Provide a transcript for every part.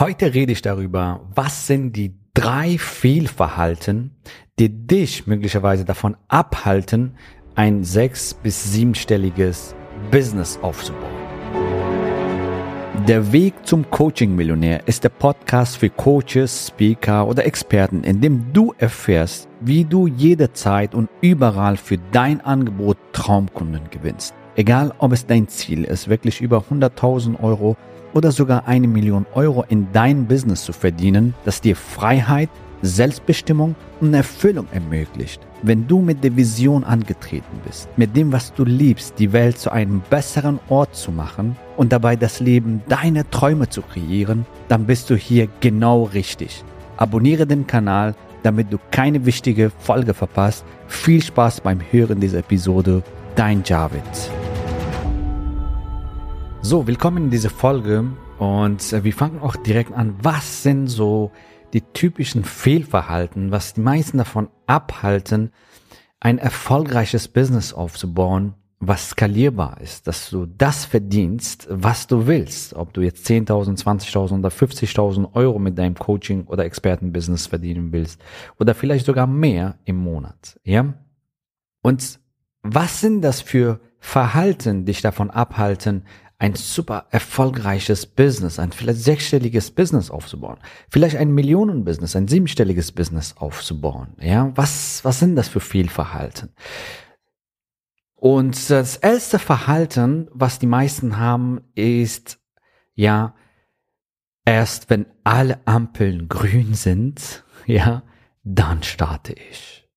Heute rede ich darüber, was sind die drei Fehlverhalten, die dich möglicherweise davon abhalten, ein sechs- bis siebenstelliges Business aufzubauen. Der Weg zum Coaching-Millionär ist der Podcast für Coaches, Speaker oder Experten, in dem du erfährst, wie du jederzeit und überall für dein Angebot Traumkunden gewinnst. Egal, ob es dein Ziel ist, wirklich über 100.000 Euro oder sogar eine Million Euro in dein Business zu verdienen, das dir Freiheit, Selbstbestimmung und Erfüllung ermöglicht. Wenn du mit der Vision angetreten bist, mit dem, was du liebst, die Welt zu einem besseren Ort zu machen und dabei das Leben deiner Träume zu kreieren, dann bist du hier genau richtig. Abonniere den Kanal, damit du keine wichtige Folge verpasst. Viel Spaß beim Hören dieser Episode. Dein Javid. So, willkommen in dieser Folge und äh, wir fangen auch direkt an. Was sind so die typischen Fehlverhalten, was die meisten davon abhalten, ein erfolgreiches Business aufzubauen, was skalierbar ist, dass du das verdienst, was du willst, ob du jetzt 10.000, 20.000 oder 50.000 Euro mit deinem Coaching oder Expertenbusiness verdienen willst oder vielleicht sogar mehr im Monat, ja? Und was sind das für Verhalten, dich davon abhalten, ein super erfolgreiches Business, ein vielleicht sechsstelliges Business aufzubauen, vielleicht ein Millionenbusiness, ein siebenstelliges Business aufzubauen. Ja, was, was sind das für Fehlverhalten? Und das erste Verhalten, was die meisten haben, ist, ja, erst wenn alle Ampeln grün sind, ja, dann starte ich.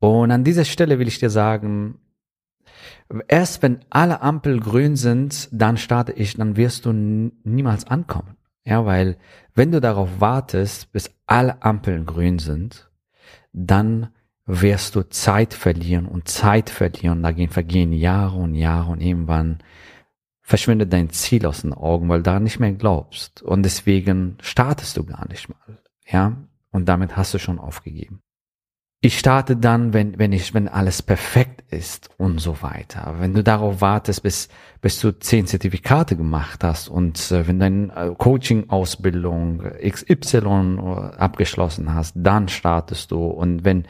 Und an dieser Stelle will ich dir sagen, Erst wenn alle Ampel grün sind, dann starte ich, dann wirst du niemals ankommen. Ja, weil wenn du darauf wartest, bis alle Ampeln grün sind, dann wirst du Zeit verlieren und Zeit verlieren. Da gehen vergehen Jahre und Jahre und irgendwann verschwindet dein Ziel aus den Augen, weil du daran nicht mehr glaubst. Und deswegen startest du gar nicht mal. Ja, und damit hast du schon aufgegeben ich starte dann, wenn, wenn ich, wenn alles perfekt ist und so weiter. Wenn du darauf wartest, bis, bis du zehn Zertifikate gemacht hast und äh, wenn deine äh, Coaching-Ausbildung XY äh, abgeschlossen hast, dann startest du und wenn,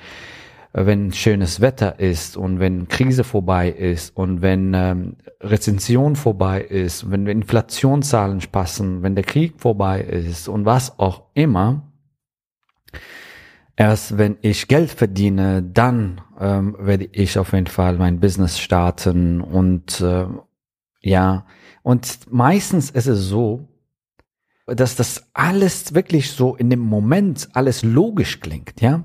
wenn schönes Wetter ist und wenn Krise vorbei ist und wenn ähm, Rezension vorbei ist, wenn Inflationszahlen passen, wenn der Krieg vorbei ist und was auch immer, erst wenn ich Geld verdiene, dann ähm, werde ich auf jeden Fall mein Business starten und äh, ja, und meistens ist es so, dass das alles wirklich so in dem Moment alles logisch klingt, ja.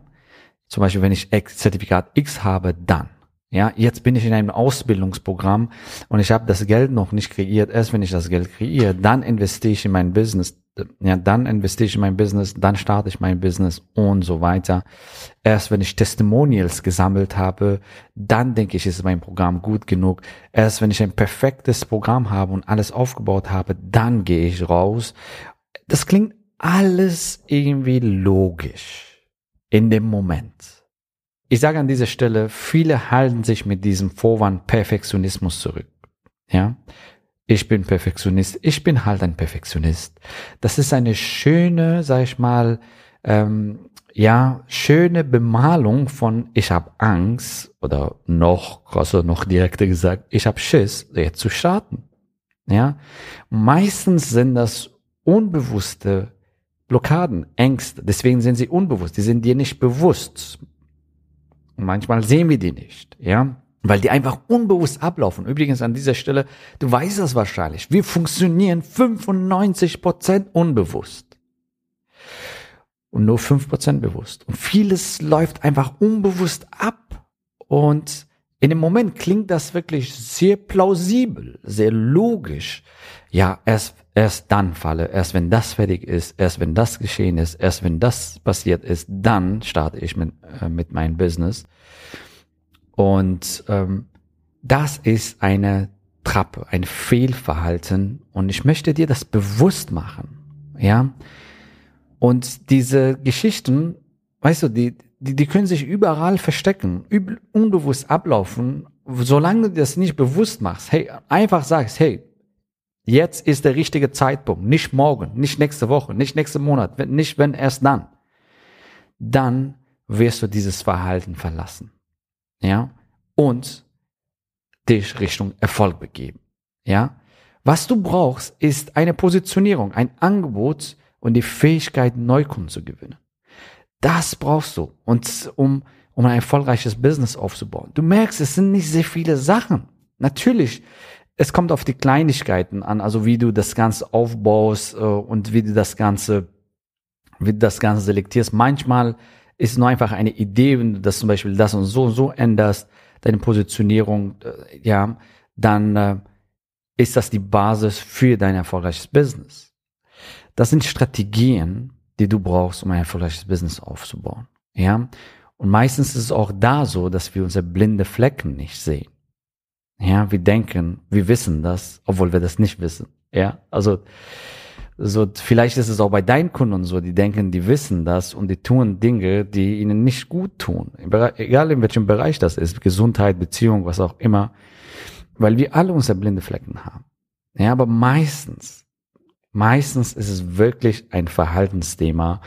Zum Beispiel, wenn ich Zertifikat X habe, dann. Ja, jetzt bin ich in einem Ausbildungsprogramm und ich habe das Geld noch nicht kreiert. Erst wenn ich das Geld kreiere, dann investiere ich in mein Business. Ja, dann investiere ich in mein Business, dann starte ich mein Business und so weiter. Erst wenn ich Testimonials gesammelt habe, dann denke ich, ist mein Programm gut genug. Erst wenn ich ein perfektes Programm habe und alles aufgebaut habe, dann gehe ich raus. Das klingt alles irgendwie logisch in dem Moment. Ich sage an dieser Stelle, viele halten sich mit diesem Vorwand Perfektionismus zurück. Ja, ich bin Perfektionist, ich bin halt ein Perfektionist. Das ist eine schöne, sag ich mal, ähm, ja, schöne Bemalung von ich habe Angst oder noch krasser, noch direkter gesagt, ich habe Schiss, jetzt zu starten. Ja, meistens sind das unbewusste Blockaden, Ängste. Deswegen sind sie unbewusst. Die sind dir nicht bewusst. Und manchmal sehen wir die nicht, ja, weil die einfach unbewusst ablaufen. Übrigens an dieser Stelle, du weißt das wahrscheinlich. Wir funktionieren 95 Prozent unbewusst. Und nur 5 Prozent bewusst. Und vieles läuft einfach unbewusst ab. Und in dem Moment klingt das wirklich sehr plausibel, sehr logisch. Ja, erst, erst dann falle, erst wenn das fertig ist, erst wenn das geschehen ist, erst wenn das passiert ist, dann starte ich mit, äh, mit meinem Business. Und ähm, das ist eine Trappe, ein Fehlverhalten. Und ich möchte dir das bewusst machen. Ja. Und diese Geschichten, weißt du, die, die, die können sich überall verstecken, unbewusst ablaufen, solange du das nicht bewusst machst, hey, einfach sagst, hey, Jetzt ist der richtige Zeitpunkt, nicht morgen, nicht nächste Woche, nicht nächste Monat, nicht wenn erst dann. Dann wirst du dieses Verhalten verlassen. Ja? Und dich Richtung Erfolg begeben. Ja? Was du brauchst, ist eine Positionierung, ein Angebot und die Fähigkeit, Neukunden zu gewinnen. Das brauchst du. Und um, um ein erfolgreiches Business aufzubauen. Du merkst, es sind nicht sehr viele Sachen. Natürlich, es kommt auf die Kleinigkeiten an, also wie du das Ganze aufbaust äh, und wie du das Ganze, wie du das Ganze selektierst. Manchmal ist nur einfach eine Idee, wenn du das zum Beispiel das und so und so änderst, deine Positionierung, äh, ja, dann äh, ist das die Basis für dein erfolgreiches Business. Das sind Strategien, die du brauchst, um ein erfolgreiches Business aufzubauen. Ja, und meistens ist es auch da so, dass wir unsere blinde Flecken nicht sehen. Ja, wir denken, wir wissen das, obwohl wir das nicht wissen. Ja, also so vielleicht ist es auch bei deinen Kunden so, die denken, die wissen das und die tun Dinge, die ihnen nicht gut tun. Egal in welchem Bereich das ist, Gesundheit, Beziehung, was auch immer, weil wir alle unsere blinde Flecken haben. Ja, aber meistens, meistens ist es wirklich ein Verhaltensthema,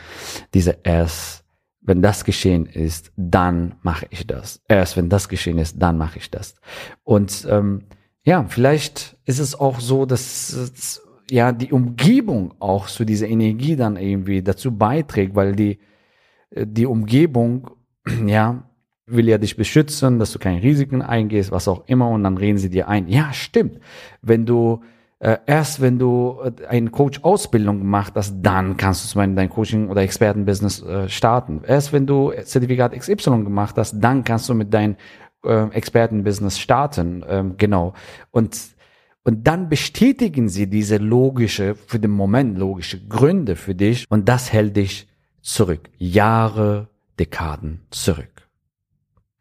diese erst wenn das geschehen ist, dann mache ich das. Erst wenn das geschehen ist, dann mache ich das. Und ähm, ja, vielleicht ist es auch so, dass ja die Umgebung auch zu dieser Energie dann irgendwie dazu beiträgt, weil die äh, die Umgebung ja will ja dich beschützen, dass du keine Risiken eingehst, was auch immer, und dann reden sie dir ein. Ja, stimmt. Wenn du äh, erst wenn du äh, eine Coach-Ausbildung gemacht hast, dann kannst du zum Beispiel dein Coaching- oder Expertenbusiness äh, starten. Erst wenn du Zertifikat XY gemacht hast, dann kannst du mit deinem äh, Expertenbusiness starten. Ähm, genau. Und und dann bestätigen sie diese logische, für den Moment logische Gründe für dich und das hält dich zurück. Jahre, Dekaden zurück.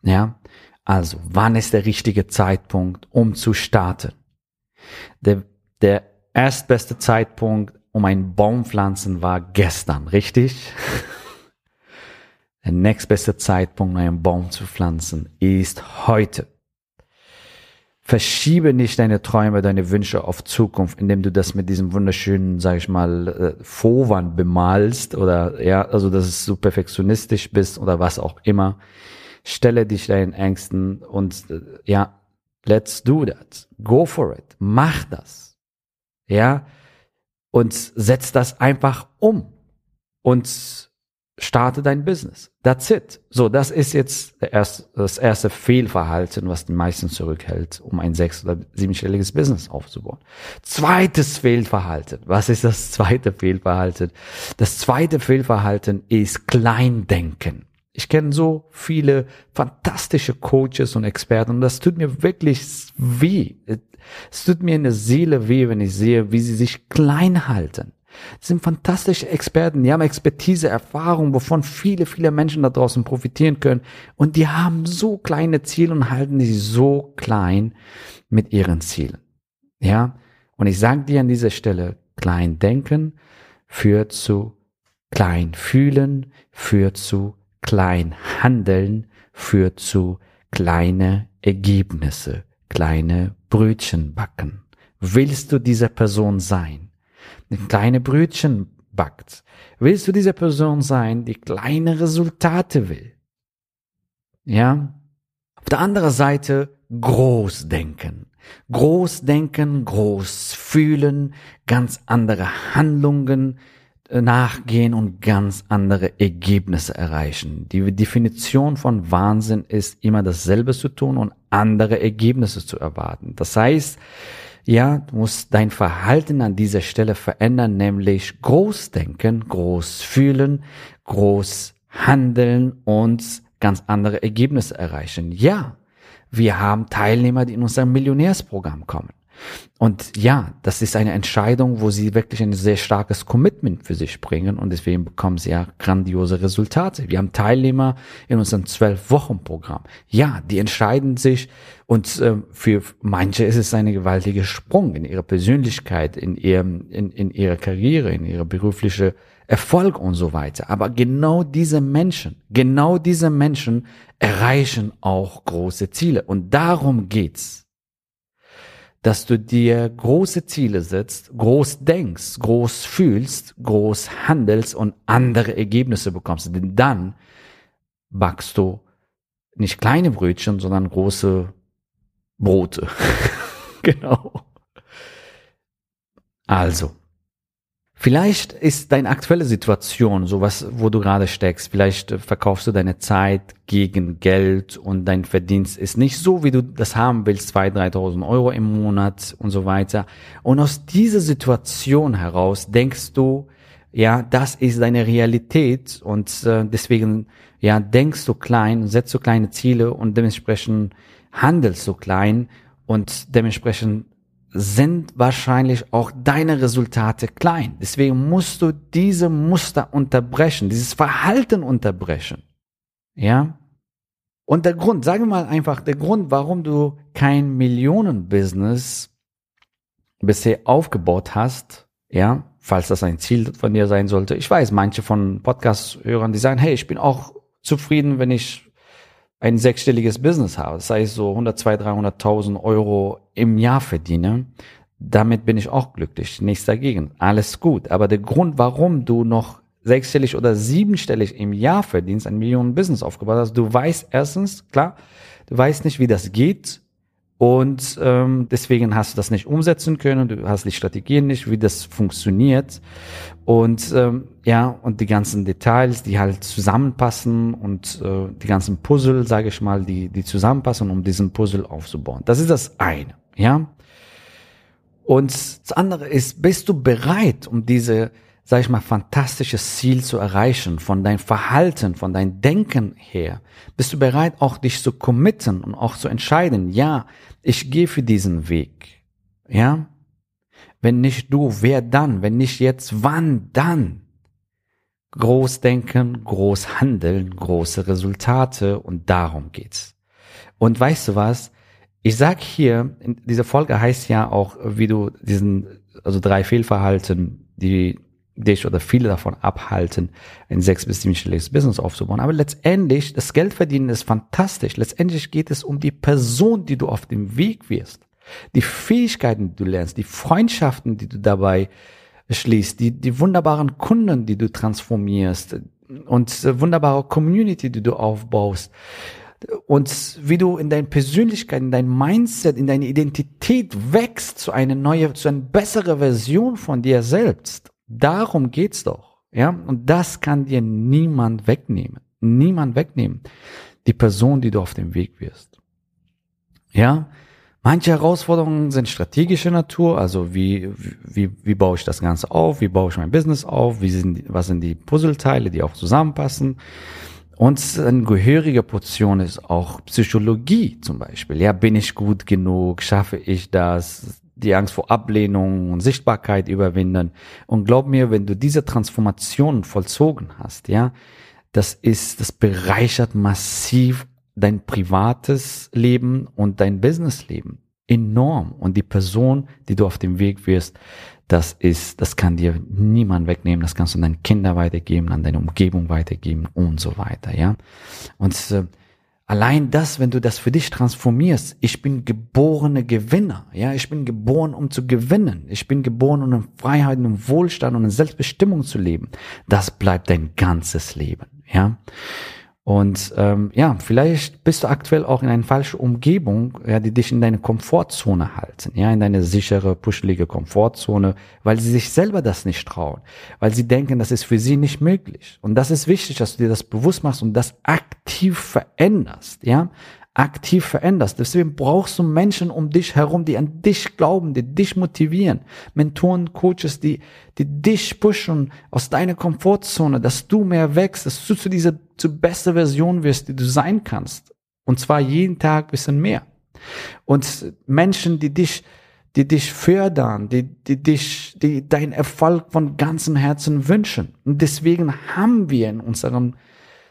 Ja? Also, wann ist der richtige Zeitpunkt, um zu starten? Der der erstbeste Zeitpunkt, um einen Baum pflanzen, war gestern, richtig? Der nächstbeste Zeitpunkt, um einen Baum zu pflanzen, ist heute. Verschiebe nicht deine Träume, deine Wünsche auf Zukunft, indem du das mit diesem wunderschönen, sag ich mal, äh, Vorwand bemalst oder ja, also dass du perfektionistisch bist oder was auch immer. Stelle dich deinen Ängsten und äh, ja, let's do that. Go for it. Mach das ja, und setz das einfach um und starte dein Business. That's it. So, das ist jetzt erste, das erste Fehlverhalten, was die meisten zurückhält, um ein sechs- oder siebenstelliges Business aufzubauen. Zweites Fehlverhalten. Was ist das zweite Fehlverhalten? Das zweite Fehlverhalten ist Kleindenken. Ich kenne so viele fantastische Coaches und Experten und das tut mir wirklich weh. Es tut mir in der Seele weh, wenn ich sehe, wie sie sich klein halten. Das sind fantastische Experten, die haben Expertise, Erfahrung, wovon viele, viele Menschen da draußen profitieren können. Und die haben so kleine Ziele und halten sie so klein mit ihren Zielen. Ja? Und ich sage dir an dieser Stelle, klein denken führt zu klein fühlen, führt zu klein handeln, führt zu kleine Ergebnisse kleine Brötchen backen. Willst du diese Person sein, kleine Brötchen backt? Willst du diese Person sein, die kleine Resultate will? Ja? Auf der anderen Seite groß denken. Groß denken, groß fühlen, ganz andere Handlungen, nachgehen und ganz andere Ergebnisse erreichen. Die Definition von Wahnsinn ist immer dasselbe zu tun und andere Ergebnisse zu erwarten. Das heißt, ja, du musst dein Verhalten an dieser Stelle verändern, nämlich groß denken, groß fühlen, groß handeln und ganz andere Ergebnisse erreichen. Ja, wir haben Teilnehmer, die in unser Millionärsprogramm kommen. Und ja, das ist eine Entscheidung, wo sie wirklich ein sehr starkes Commitment für sich bringen und deswegen bekommen sie ja grandiose Resultate. Wir haben Teilnehmer in unserem Zwölf-Wochen-Programm. Ja, die entscheiden sich und äh, für manche ist es eine gewaltige Sprung in ihre Persönlichkeit, in ihrem, in, in ihrer Karriere, in ihre berufliche Erfolg und so weiter. Aber genau diese Menschen, genau diese Menschen erreichen auch große Ziele und darum geht's dass du dir große Ziele setzt, groß denkst, groß fühlst, groß handelst und andere Ergebnisse bekommst. Denn dann backst du nicht kleine Brötchen, sondern große Brote. genau. Also, Vielleicht ist deine aktuelle Situation, sowas, wo du gerade steckst, vielleicht äh, verkaufst du deine Zeit gegen Geld und dein Verdienst ist nicht so, wie du das haben willst, 2.000, 3.000 Euro im Monat und so weiter. Und aus dieser Situation heraus denkst du, ja, das ist deine Realität. Und äh, deswegen, ja, denkst du klein, setzt du kleine Ziele und dementsprechend handelst du klein. Und dementsprechend sind wahrscheinlich auch deine Resultate klein. Deswegen musst du diese Muster unterbrechen, dieses Verhalten unterbrechen. Ja? Und der Grund, sagen wir mal einfach, der Grund, warum du kein Millionenbusiness bisher aufgebaut hast, ja, falls das ein Ziel von dir sein sollte. Ich weiß, manche von Podcast-Hörern, die sagen, hey, ich bin auch zufrieden, wenn ich ein sechsstelliges Business habe, das heißt so 100, 200, 300.000 Euro im Jahr verdiene, damit bin ich auch glücklich. Nichts dagegen. Alles gut. Aber der Grund, warum du noch sechsstellig oder siebenstellig im Jahr verdienst, ein Millionen Business aufgebaut hast, du weißt erstens, klar, du weißt nicht, wie das geht. Und ähm, deswegen hast du das nicht umsetzen können, du hast die Strategien nicht, wie das funktioniert. Und ähm, ja, und die ganzen Details, die halt zusammenpassen und äh, die ganzen Puzzle, sage ich mal, die, die zusammenpassen, um diesen Puzzle aufzubauen. Das ist das eine, ja. Und das andere ist, bist du bereit, um diese, sag ich mal, fantastisches Ziel zu erreichen, von dein Verhalten, von dein Denken her? Bist du bereit, auch dich zu committen und auch zu entscheiden, ja, ich gehe für diesen Weg, ja? Wenn nicht du, wer dann? Wenn nicht jetzt, wann dann? Groß denken, groß handeln, große Resultate und darum geht's. Und weißt du was? Ich sag hier, diese Folge heißt ja auch, wie du diesen, also drei Fehlverhalten, die dich oder viele davon abhalten, ein sechs- bis siebenstelliges Business aufzubauen. Aber letztendlich, das Geldverdienen ist fantastisch. Letztendlich geht es um die Person, die du auf dem Weg wirst. Die Fähigkeiten, die du lernst, die Freundschaften, die du dabei schließt, die, die wunderbaren Kunden, die du transformierst und wunderbare Community, die du aufbaust und wie du in deiner Persönlichkeit, in dein Mindset, in deine Identität wächst zu einer neue, zu einer bessere Version von dir selbst. Darum geht's doch. Ja, und das kann dir niemand wegnehmen. Niemand wegnehmen. Die Person, die du auf dem Weg wirst. Ja, manche Herausforderungen sind strategischer Natur, also wie, wie, wie baue ich das Ganze auf, wie baue ich mein Business auf, wie sind, was sind die Puzzleteile, die auch zusammenpassen. Und eine gehörige Portion ist auch Psychologie zum Beispiel. Ja, bin ich gut genug? Schaffe ich das? Die Angst vor Ablehnung und Sichtbarkeit überwinden. Und glaub mir, wenn du diese Transformation vollzogen hast, ja, das ist, das bereichert massiv dein privates Leben und dein Businessleben enorm. Und die Person, die du auf dem Weg wirst, das ist, das kann dir niemand wegnehmen. Das kannst du an deine Kinder weitergeben, an deine Umgebung weitergeben und so weiter, ja. Und äh, Allein das, wenn du das für dich transformierst, ich bin geborene Gewinner, ja, ich bin geboren, um zu gewinnen, ich bin geboren, um in Freiheit und Wohlstand und in Selbstbestimmung zu leben. Das bleibt dein ganzes Leben, ja. Und ähm, ja, vielleicht bist du aktuell auch in einer falschen Umgebung, ja, die dich in deine Komfortzone halten, ja, in deine sichere, puschelige Komfortzone, weil sie sich selber das nicht trauen, weil sie denken, das ist für sie nicht möglich. Und das ist wichtig, dass du dir das bewusst machst und das aktiv veränderst, ja aktiv veränderst. Deswegen brauchst du Menschen um dich herum, die an dich glauben, die dich motivieren. Mentoren, Coaches, die, die dich pushen aus deiner Komfortzone, dass du mehr wächst, dass du zu dieser, zu bester Version wirst, die du sein kannst. Und zwar jeden Tag bisschen mehr. Und Menschen, die dich, die dich fördern, die, die dich, die deinen Erfolg von ganzem Herzen wünschen. Und deswegen haben wir in unserem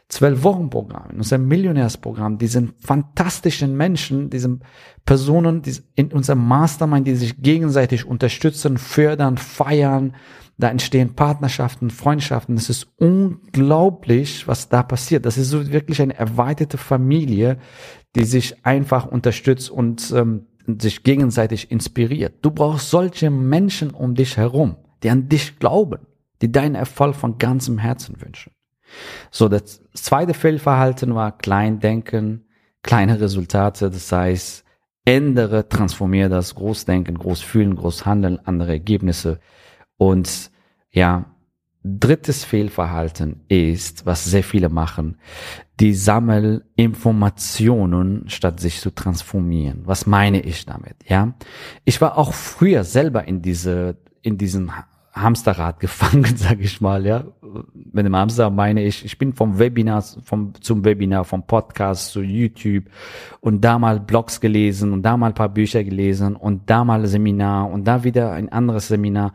Zwölf-Wochen-Programm, in unserem Millionärsprogramm, diesen fantastischen Menschen, diesen Personen die in unserem Mastermind, die sich gegenseitig unterstützen, fördern, feiern. Da entstehen Partnerschaften, Freundschaften. Es ist unglaublich, was da passiert. Das ist so wirklich eine erweiterte Familie, die sich einfach unterstützt und ähm, sich gegenseitig inspiriert. Du brauchst solche Menschen um dich herum, die an dich glauben, die deinen Erfolg von ganzem Herzen wünschen. So, das zweite Fehlverhalten war Kleindenken, kleine Resultate, das heißt, ändere, transformiere das, Großdenken, Großfühlen, Großhandeln, andere Ergebnisse. Und ja, drittes Fehlverhalten ist, was sehr viele machen, die sammeln Informationen, statt sich zu transformieren. Was meine ich damit? Ja, ich war auch früher selber in diese, in diesen Hamsterrad gefangen, sage ich mal, ja. Mit dem Hamster meine ich, ich bin vom Webinar vom, zum Webinar, vom Podcast zu YouTube und da mal Blogs gelesen und da mal ein paar Bücher gelesen und da mal Seminar und da wieder ein anderes Seminar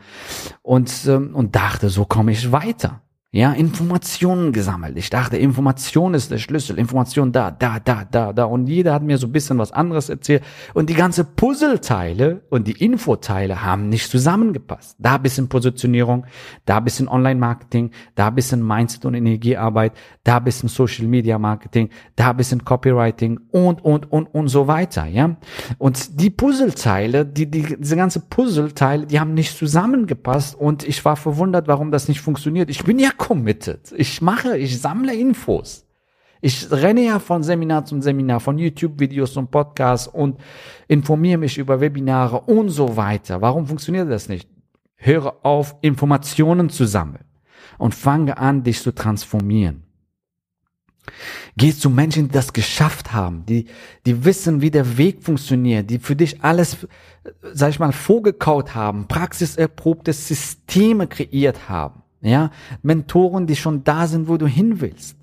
und, ähm, und dachte, so komme ich weiter ja, Informationen gesammelt. Ich dachte, Information ist der Schlüssel. Information da, da, da, da, da. Und jeder hat mir so ein bisschen was anderes erzählt. Und die ganze Puzzleteile und die Infoteile haben nicht zusammengepasst. Da ein bisschen Positionierung, da ein bisschen Online-Marketing, da ein bisschen Mindset und Energiearbeit, da ein bisschen Social-Media-Marketing, da ein bisschen Copywriting und, und, und, und so weiter, ja. Und die Puzzleteile, die, die, diese ganze Puzzleteile, die haben nicht zusammengepasst. Und ich war verwundert, warum das nicht funktioniert. Ich bin ja committed. Ich mache, ich sammle Infos. Ich renne ja von Seminar zum Seminar, von YouTube-Videos zum Podcast und informiere mich über Webinare und so weiter. Warum funktioniert das nicht? Höre auf, Informationen zu sammeln und fange an, dich zu transformieren. Geh zu Menschen, die das geschafft haben, die, die wissen, wie der Weg funktioniert, die für dich alles, sag ich mal, vorgekaut haben, praxiserprobte Systeme kreiert haben. Ja, Mentoren, die schon da sind, wo du hin willst.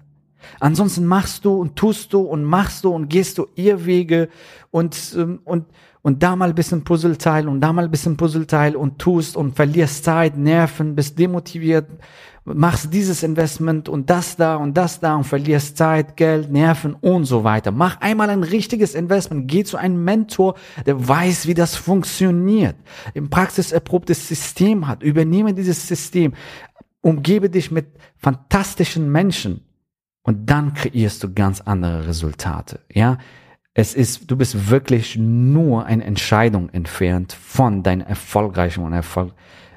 Ansonsten machst du und tust du und machst du und gehst du Irrwege und, ähm, und, und da mal ein bisschen Puzzleteil und da mal ein bisschen Puzzleteil und tust und verlierst Zeit, Nerven, bist demotiviert, machst dieses Investment und das da und das da und verlierst Zeit, Geld, Nerven und so weiter. Mach einmal ein richtiges Investment, geh zu einem Mentor, der weiß, wie das funktioniert, im Praxis erprobtes System hat, übernehme dieses System, umgebe dich mit fantastischen Menschen und dann kreierst du ganz andere Resultate. Ja, es ist, du bist wirklich nur eine Entscheidung entfernt von deinem erfolgreichen und erfolg,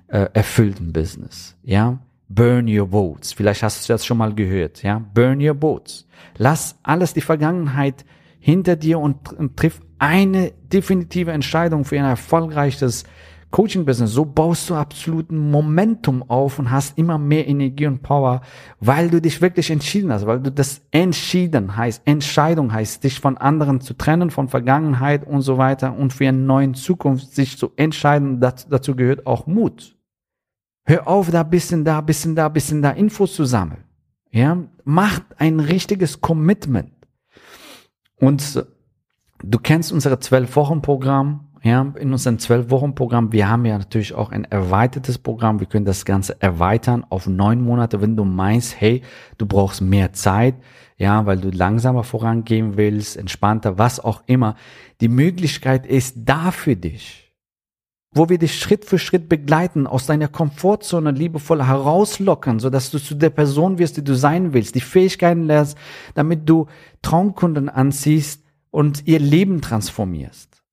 äh, erfüllten Business. Ja, burn your boats. Vielleicht hast du das schon mal gehört. Ja, burn your boats. Lass alles die Vergangenheit hinter dir und, und triff eine definitive Entscheidung für ein erfolgreiches Coaching-Business, so baust du absoluten Momentum auf und hast immer mehr Energie und Power, weil du dich wirklich entschieden hast, weil du das entschieden heißt, Entscheidung heißt, dich von anderen zu trennen, von Vergangenheit und so weiter und für eine neue Zukunft sich zu entscheiden, dazu, dazu gehört auch Mut. Hör auf, da bisschen da, bisschen da, bisschen da Infos zu sammeln. Ja, macht ein richtiges Commitment. Und du kennst unsere zwölf Wochen Programm ja, in unserem zwölf Wochen Programm. Wir haben ja natürlich auch ein erweitertes Programm. Wir können das Ganze erweitern auf neun Monate, wenn du meinst, hey, du brauchst mehr Zeit, ja, weil du langsamer vorangehen willst, entspannter, was auch immer. Die Möglichkeit ist da für dich wo wir dich Schritt für Schritt begleiten, aus deiner Komfortzone liebevoll herauslocken, so dass du zu der Person wirst, die du sein willst, die Fähigkeiten lernst, damit du Traumkunden anziehst und ihr Leben transformierst.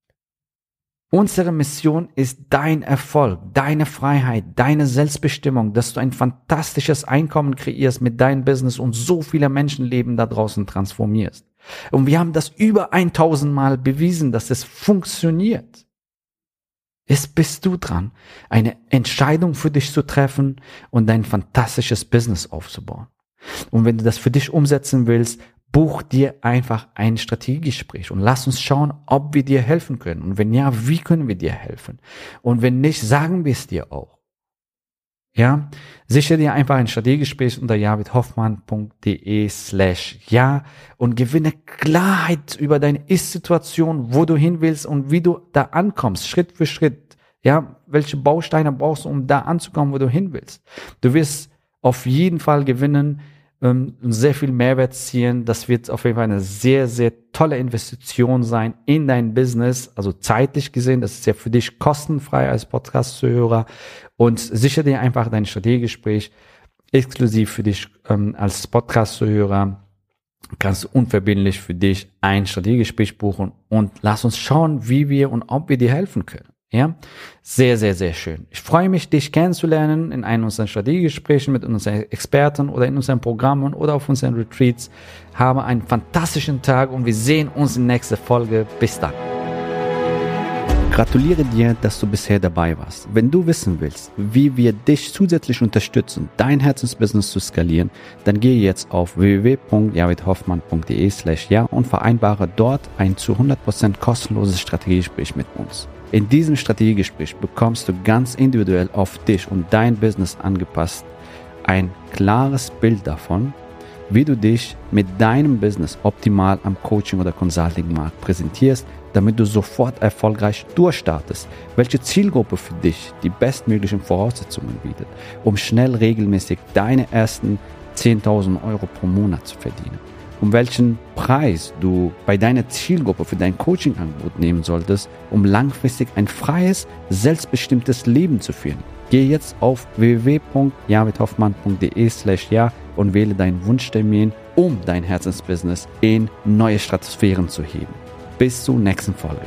Unsere Mission ist dein Erfolg, deine Freiheit, deine Selbstbestimmung, dass du ein fantastisches Einkommen kreierst mit deinem Business und so viele Menschenleben da draußen transformierst. Und wir haben das über 1000 Mal bewiesen, dass es funktioniert. Jetzt bist du dran, eine Entscheidung für dich zu treffen und dein fantastisches Business aufzubauen. Und wenn du das für dich umsetzen willst, buch dir einfach ein Strategiegespräch und lass uns schauen, ob wir dir helfen können. Und wenn ja, wie können wir dir helfen? Und wenn nicht, sagen wir es dir auch. Ja, sichere dir einfach ein Strategiegespräch unter javidhoffmann.de slash ja und gewinne Klarheit über deine Ist-Situation, wo du hin willst und wie du da ankommst, Schritt für Schritt. Ja, welche Bausteine brauchst du, um da anzukommen, wo du hin willst. Du wirst auf jeden Fall gewinnen, ähm, sehr viel Mehrwert ziehen. Das wird auf jeden Fall eine sehr, sehr tolle Investition sein in dein Business. Also zeitlich gesehen, das ist ja für dich kostenfrei als Podcast-Zuhörer. Und sicher dir einfach dein Strategiegespräch exklusiv für dich ähm, als Podcast-Zuhörer kannst du unverbindlich für dich ein Strategiegespräch buchen und lass uns schauen, wie wir und ob wir dir helfen können. Ja, sehr, sehr, sehr schön. Ich freue mich, dich kennenzulernen in einem unserer Strategiegesprächen mit unseren Experten oder in unseren Programmen oder auf unseren Retreats. Habe einen fantastischen Tag und wir sehen uns in der nächsten Folge. Bis dann. Gratuliere dir, dass du bisher dabei warst. Wenn du wissen willst, wie wir dich zusätzlich unterstützen, dein Herzensbusiness zu skalieren, dann gehe jetzt auf www.javidhoffmann.de slash ja und vereinbare dort ein zu 100% kostenloses Strategiegespräch mit uns. In diesem Strategiegespräch bekommst du ganz individuell auf dich und dein Business angepasst ein klares Bild davon, wie du dich mit deinem Business optimal am Coaching- oder Consulting-Markt präsentierst, damit du sofort erfolgreich durchstartest, welche Zielgruppe für dich die bestmöglichen Voraussetzungen bietet, um schnell regelmäßig deine ersten 10.000 Euro pro Monat zu verdienen um welchen Preis du bei deiner Zielgruppe für dein Coaching-Angebot nehmen solltest, um langfristig ein freies, selbstbestimmtes Leben zu führen. Geh jetzt auf www.javidhoffmann.de slash ja und wähle deinen Wunschtermin, um dein Herzensbusiness in neue Stratosphären zu heben. Bis zur nächsten Folge.